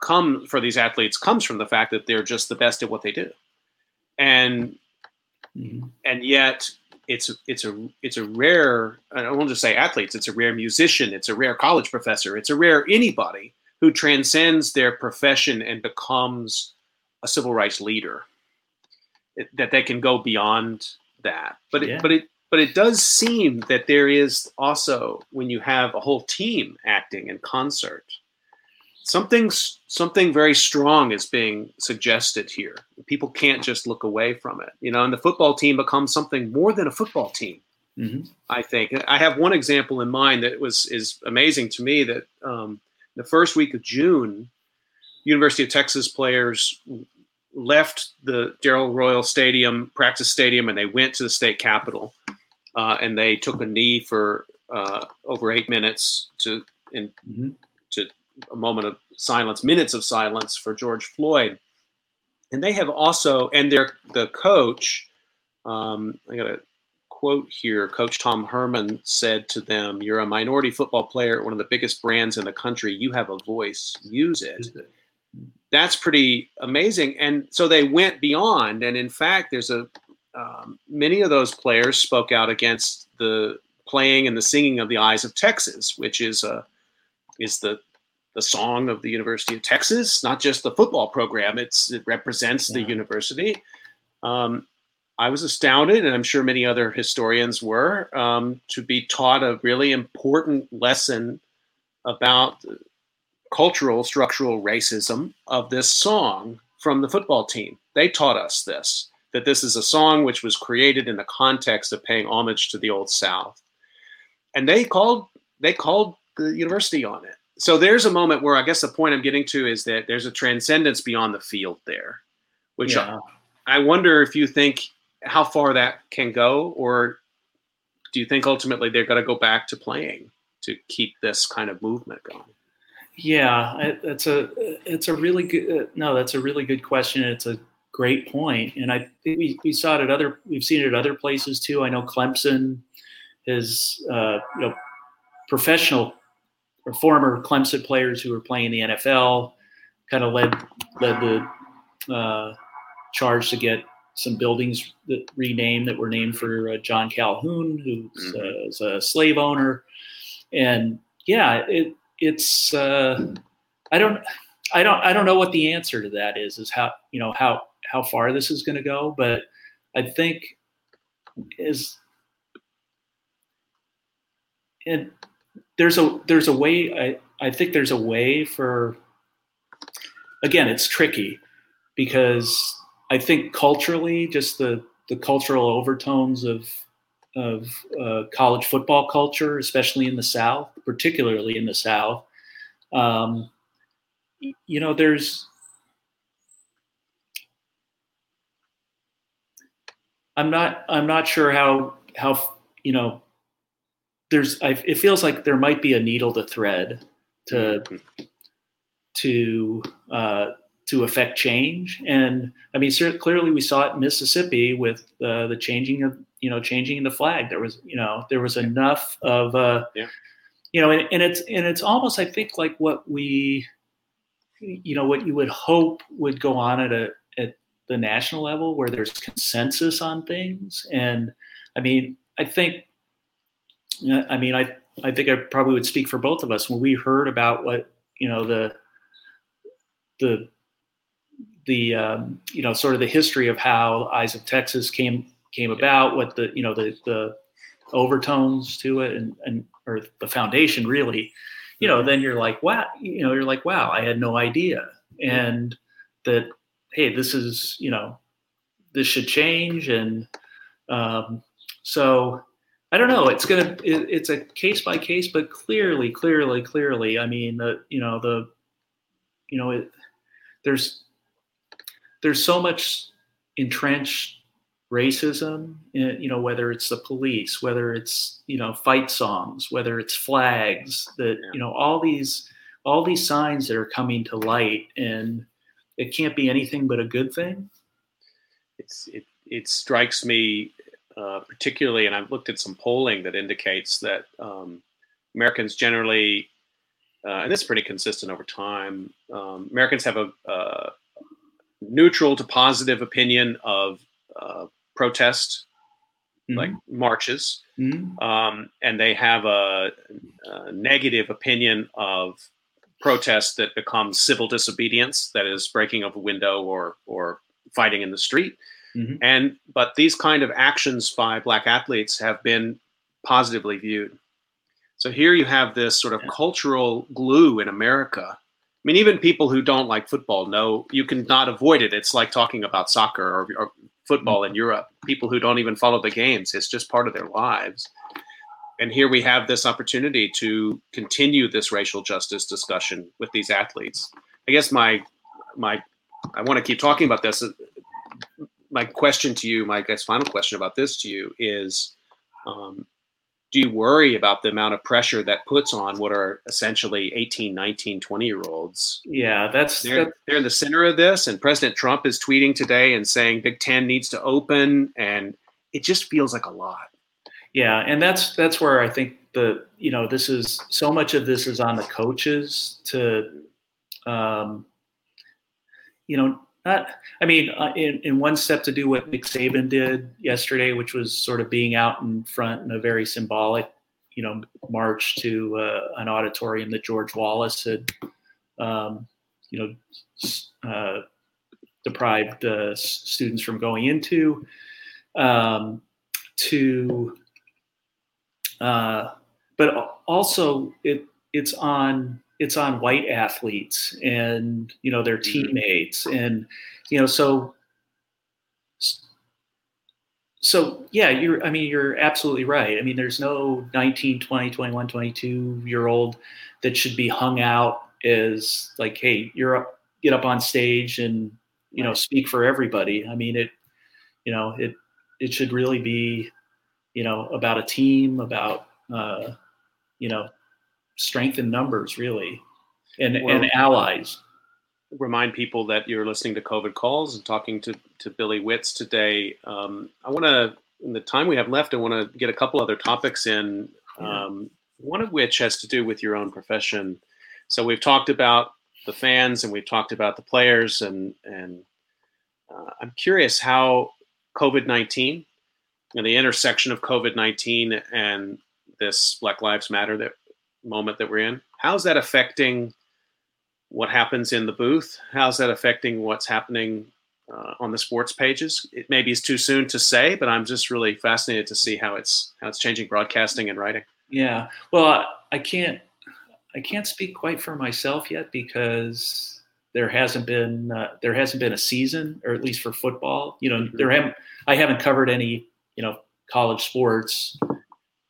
come for these athletes comes from the fact that they're just the best at what they do. And mm-hmm. and yet it's it's a it's a rare I won't just say athletes, it's a rare musician, it's a rare college professor, it's a rare anybody who transcends their profession and becomes a civil rights leader. It, that they can go beyond that, but yeah. it, but it but it does seem that there is also when you have a whole team acting in concert, something something very strong is being suggested here. People can't just look away from it, you know. And the football team becomes something more than a football team. Mm-hmm. I think I have one example in mind that was is amazing to me that um, the first week of June, University of Texas players left the Darrell Royal Stadium, practice stadium, and they went to the state capitol, uh, and they took a knee for uh, over eight minutes to in mm-hmm. to a moment of silence, minutes of silence for George Floyd. And they have also, and their the coach, um, I got to quote here Coach Tom Herman said to them, You're a minority football player, at one of the biggest brands in the country. You have a voice, use it. That's pretty amazing. And so they went beyond. And in fact, there's a um, many of those players spoke out against the playing and the singing of the Eyes of Texas, which is a is the the song of the University of Texas, not just the football program. It's it represents yeah. the university. Um, I was astounded, and I'm sure many other historians were, um, to be taught a really important lesson about cultural structural racism of this song from the football team. They taught us this that this is a song which was created in the context of paying homage to the old South, and they called they called the university on it. So there's a moment where I guess the point I'm getting to is that there's a transcendence beyond the field there, which yeah. I, I wonder if you think how far that can go, or do you think ultimately they're going to go back to playing to keep this kind of movement going? Yeah, it's a it's a really good uh, no, that's a really good question. It's a great point, and I think we, we saw it at other we've seen it at other places too. I know Clemson is uh, you know professional or former Clemson players who are playing the NFL kind of led led the uh, charge to get some buildings that renamed that were named for uh, John Calhoun, who mm-hmm. uh, a slave owner, and yeah, it it's uh, I don't I don't I don't know what the answer to that is. Is how you know how how far this is going to go, but I think is and there's a there's a way I I think there's a way for again it's tricky because I think culturally, just the the cultural overtones of of uh, college football culture, especially in the South, particularly in the South. Um, you know, there's I'm not I'm not sure how how you know there's I, it feels like there might be a needle to thread to Mm-hmm. to uh, to affect change. And I mean clearly we saw it in Mississippi with uh, the changing of you know changing the flag. There was you know there was enough of uh, Yeah. you know and, and it's and it's almost I think like what we you know what you would hope would go on at a at the national level where there's consensus on things. And i mean i think i mean i i think i probably would speak for both of us. When we heard about what you know the the the um, you know sort of the history of how eyes of texas came came about what the you know the the overtones to it and and or the foundation really you know then you're like wow you know you're like wow i had no idea. And that hey this is you know this should change and um, so i don't know it's gonna it, it's a case by case but clearly clearly clearly i mean the you know the you know it there's there's so much entrenched racism in, you know whether it's the police whether it's you know fight songs whether it's flags that you know all these all these signs that are coming to light and it can't be anything but a good thing. It's it, it strikes me uh, particularly, and I've looked at some polling that indicates that um, Americans generally, uh, and this is pretty consistent over time, um, Americans have a, uh neutral to positive opinion of uh, protest, like marches, Mhm. um, and they have a, a negative opinion of protest that becomes civil disobedience, that is breaking of a window or or fighting in the street. Mhm. And but these kind of actions by black athletes have been positively viewed. So here you have this sort of Yeah. cultural glue in America. I mean, even people who don't like football know you cannot avoid it. It's like talking about soccer or, or football in Europe. People who don't even follow the games, it's just part of their lives. And here we have this opportunity to continue this racial justice discussion with these athletes. I guess my my I want to keep talking about this. My question to you, my guess final question about this to you is um, do you worry about the amount of pressure that puts on what are essentially 18 19 20 year olds yeah that's, they're, that's they're in the center of this and president trump is tweeting today and saying big 10 needs to open and it just feels like a lot. Yeah and that's that's where i think the you know this is so much of this is on the coaches to um you know not i mean uh, in, in one step to do what nick saban did yesterday which was sort of being out in front in a very symbolic you know march to uh, an auditorium that george wallace had um, you know uh, deprived uh, students from going into um, to uh, but also it it's on it's on white athletes and you know their Mhm. teammates and you know so so yeah you're i mean you're absolutely right. I mean there's no 19 20 21 22 year old that should be hung out as like hey you're up get up on stage and you know speak for everybody. I mean it you know it it should really be you know about a team about uh you know strength in numbers really and Well- and allies. remind people that you're listening to covid calls and talking to, to billy witz today. Um, i want to in the time we have left i want to get a couple other topics in um, one of which has to do with your own profession. So we've talked about the fans and we've talked about the players and and uh, i'm curious how covid-19 and the intersection of covid-19 and this black lives matter that moment that we're in how's that affecting what happens in the booth how's that affecting what's happening uh, on the sports pages it maybe is too soon to say but i'm just really fascinated to see how it's how it's changing broadcasting and writing Yeah. Well, I, can't I can't speak quite for myself yet because there hasn't been uh, there hasn't been a season, or at least for football. You know, Mhm. there haven't I haven't covered any you know college sports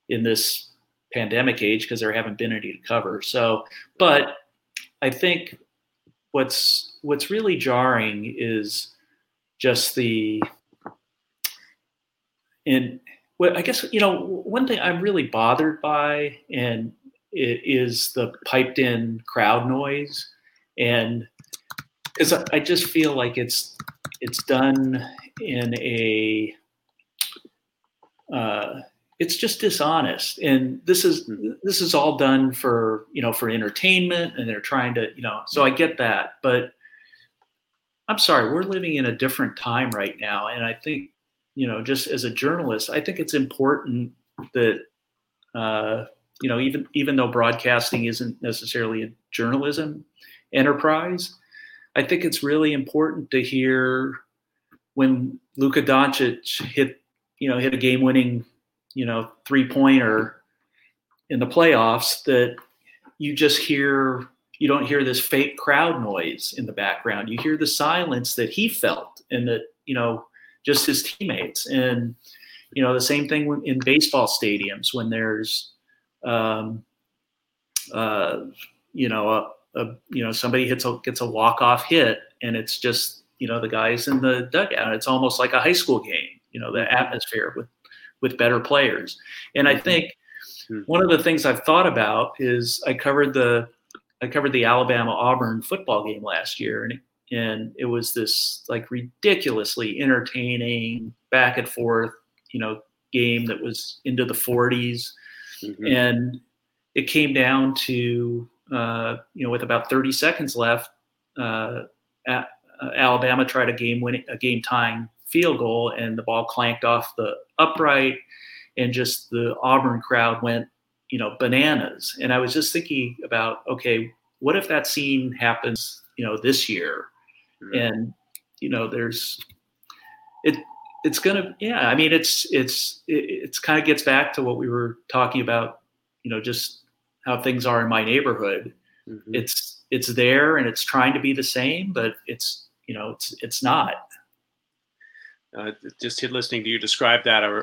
in this pandemic age because there haven't been any to cover. So, but I think what's what's really jarring is just the and well, I guess you know one thing I'm really bothered by, and it is the piped in crowd noise, and because I, I just feel like it's it's done in a uh, it's just dishonest. And this is this is all done for you know for entertainment and they're trying to you know so i get that but i'm sorry we're living in a different time right now. And i think you know just as a journalist i think it's important that uh, you know even even though broadcasting isn't necessarily a journalism enterprise i think it's really important to hear when Luka Doncic hit you know hit a game winning you know three pointer in the playoffs that you just hear you don't hear this fake crowd noise in the background. You hear the silence that he felt and that you know just his teammates. And you know the same thing in baseball stadiums when there's um, uh, you know a, a, you know somebody hits a gets a walk off hit and it's just you know the guys in the dugout. It's almost like a high school game you know the atmosphere with with better players. And I mm-hmm. think mm-hmm. one of the things I've thought about is I covered the I covered the Alabama Auburn football game last year, and and it was this like ridiculously entertaining back and forth, you know, game that was into the 40s, mm-hmm. and it came down to uh, you know with about 30 seconds left, uh, at, uh, Alabama tried a game winning a game tying field goal and the ball clanked off the upright and just the Auburn crowd went, you know, bananas. And I was just thinking about, okay, what if that scene happens, you know, this year? Mm-hmm. And, you know, there's it it's gonna yeah, I mean it's it's it, it's kind of gets back to what we were talking about, you know, just how things are in my neighborhood. Mm-hmm. It's it's there and it's trying to be the same, but it's you know, it's it's not uh, just listening to you describe that, I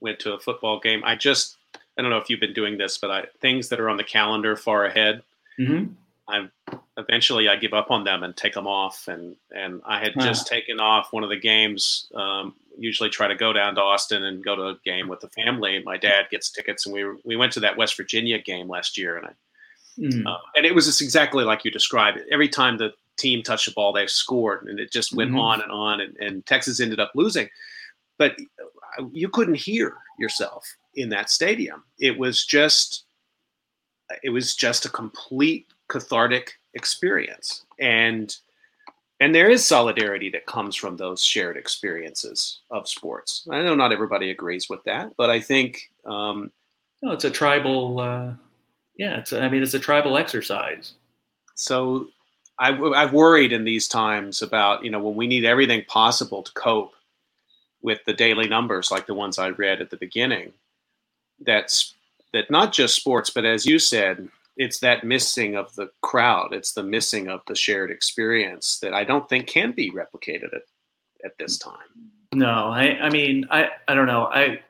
went to a football game. I just, I don't know if you've been doing this, but I things that are on the calendar far ahead. Mm-hmm. I eventually I give up on them and take them off. And and I had just taken off one of the games. Um, usually try to go down to Austin and go to a game with the family. My dad gets tickets, and we we went to that West Virginia game last year, and I. Mm. Uh, and it was just exactly like you described it. Every time the team touched the ball, they scored, and it just went mm-hmm. on and on. And, and Texas ended up losing, but you couldn't hear yourself in that stadium. It was just, it was just a complete cathartic experience, and and there is solidarity that comes from those shared experiences of sports. I know not everybody agrees with that, but I think um, no, it's a tribal. Uh, yeah, it's. I mean, it's a tribal exercise. So I, I've worried in these times about you know when we need everything possible to cope with the daily numbers like the ones I read at the beginning. That's that not just sports, but as you said, it's that missing of the crowd. It's the missing of the shared experience that I don't think can be replicated at, at this time. No, I, I mean, I, I don't know. I,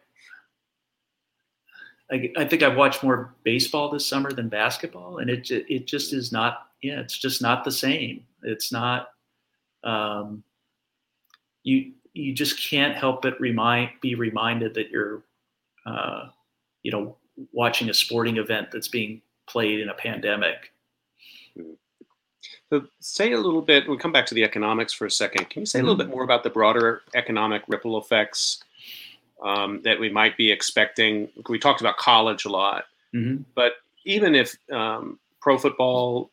I, I think I've watched more baseball this summer than basketball, and it, it just is not yeah, it's just not the same. It's not. Um, you you just can't help but remind be reminded that you're, uh, you know, watching a sporting event that's being played in a pandemic. So say a little bit. We'll come back to the economics for a second. Can you say a little mm-hmm. bit more about the broader economic ripple effects um, that we might be expecting? We talked about college a lot, mm-hmm. but even if um, pro football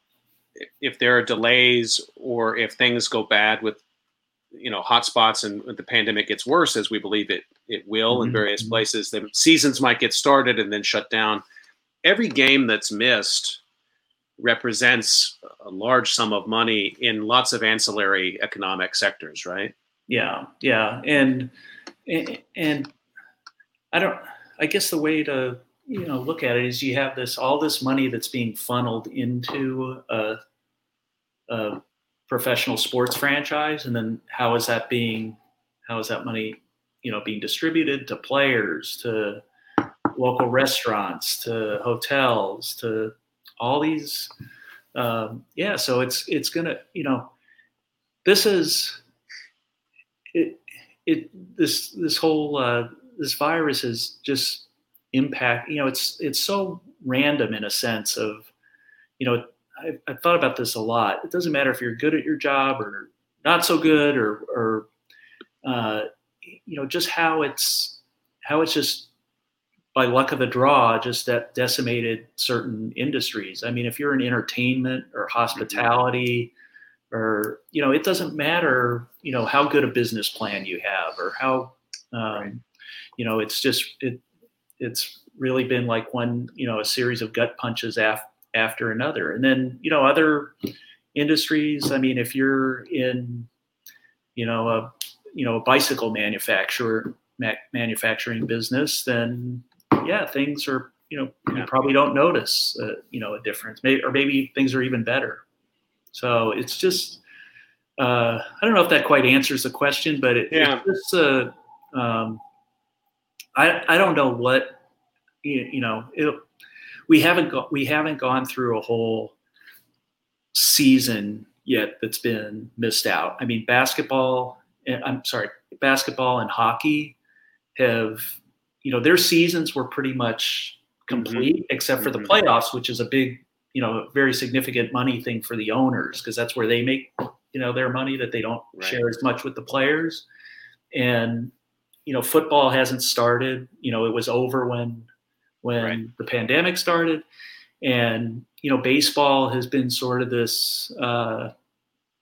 if there are delays or if things go bad with you know hotspots and the pandemic gets worse as we believe it it will mm-hmm. in various mm-hmm. places the seasons might get started and then shut down every game that's missed represents a large sum of money in lots of ancillary economic sectors right yeah yeah and and and i don't i guess the way to you know look at it is you have this all this money that's being funneled into a, a professional sports franchise and then how is that being how is that money you know being distributed to players to local restaurants to hotels to all these um, yeah so it's it's gonna you know this is it it this this whole uh, this virus has just impact. You know, it's it's so random in a sense of, you know, I, I've thought about this a lot. It doesn't matter if you're good at your job or not so good, or or uh, you know, just how it's how it's just by luck of the draw, just that decimated certain industries. I mean, if you're in entertainment or hospitality, or you know, it doesn't matter, you know, how good a business plan you have or how, um, right. you know, it's just it it's really been like one, you know, a series of gut punches af- after another, and then you know, other industries. I mean, if you're in, you know, a you know a bicycle manufacturer ma- manufacturing business, then yeah, things are you know you probably don't notice uh, you know a difference, maybe, or maybe things are even better. So it's just uh, I don't know if that quite answers the question, but it, yeah. it's just uh, um, I I don't know what you, you know it, we haven't got we haven't gone through a whole season yet that's been missed out. I mean, basketball. Eh, I'm sorry, basketball and hockey have you know their seasons were pretty much complete mm-hmm. except for the mm-hmm. playoffs, which is a big you know very significant money thing for the owners because that's where they make you know their money that they don't right. share as much with the players and you know football hasn't started you know it was over when when right. the pandemic started and you know baseball has been sort of this uh,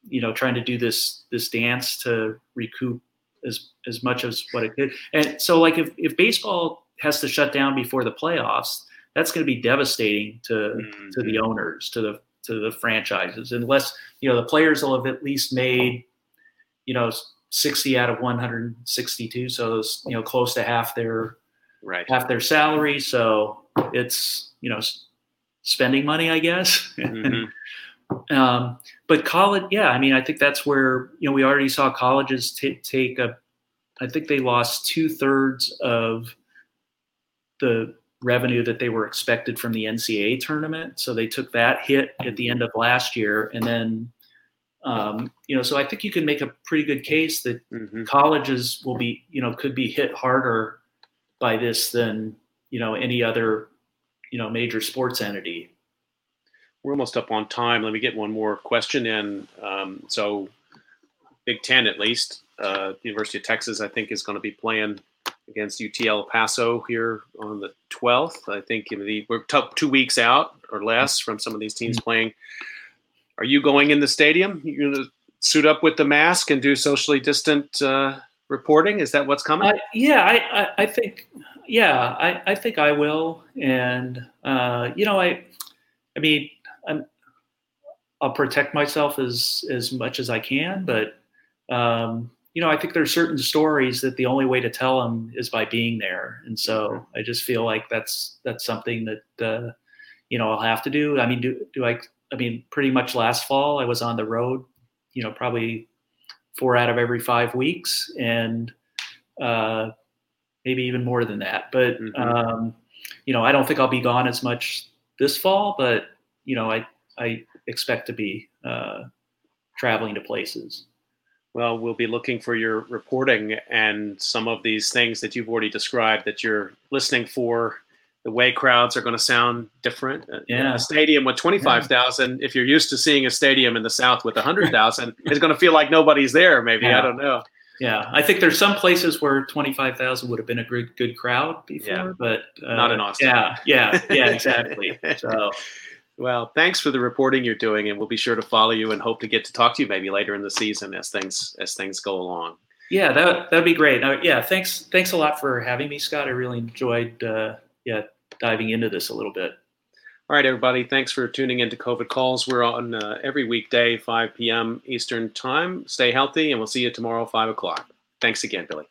you know trying to do this this dance to recoup as as much as what it could and so like if, if baseball has to shut down before the playoffs that's going to be devastating to mm-hmm. to the owners to the to the franchises unless you know the players will have at least made you know 60 out of 162 so it's you know close to half their right half their salary so it's you know spending money, I guess. Mm-hmm. um, but college, yeah, I mean, I think that's where you know we already saw colleges t- take a. I think they lost two thirds of the revenue that they were expected from the NCAA tournament. So they took that hit at the end of last year, and then um, you know, so I think you can make a pretty good case that mm-hmm. colleges will be, you know, could be hit harder by this than you know any other you know major sports entity. We're almost up on time. Let me get one more question in. Um, so, Big Ten at least, uh, University of Texas, I think, is going to be playing against UT El Paso here on the 12th. I think the, we're t- two weeks out or less from some of these teams mm-hmm. playing. Are you going in the stadium? You're going to suit up with the mask and do socially distant uh, reporting? Is that what's coming? Uh, yeah, I, I, I, think yeah, I, I think I will. And, uh, you know, I, I mean, I'm, I'll protect myself as, as much as I can, but, um, you know, I think there's certain stories that the only way to tell them is by being there. And so I just feel like that's, that's something that, uh, you know, I'll have to do. I mean, do, do I, I mean, pretty much last fall I was on the road, you know, probably four out of every five weeks. And, uh, maybe even more than that. But mm-hmm. um, you know, I don't think I'll be gone as much this fall, but you know, I I expect to be uh, traveling to places. Well, we'll be looking for your reporting and some of these things that you've already described that you're listening for. The way crowds are going to sound different. Uh, yeah. A stadium with 25,000, yeah. if you're used to seeing a stadium in the South with 100,000, it's going to feel like nobody's there, maybe. Yeah. I don't know. Yeah, I think there's some places where 25,000 would have been a good good crowd before, yeah. but uh, not in Austin. Yeah, yeah, yeah, exactly. so, well, thanks for the reporting you're doing, and we'll be sure to follow you and hope to get to talk to you maybe later in the season as things as things go along. Yeah, that that'd be great. Uh, yeah, thanks thanks a lot for having me, Scott. I really enjoyed uh, yeah diving into this a little bit. All right, everybody. Thanks for tuning into COVID Calls. We're on uh, every weekday, 5 p.m. Eastern Time. Stay healthy, and we'll see you tomorrow, 5 o'clock. Thanks again, Billy.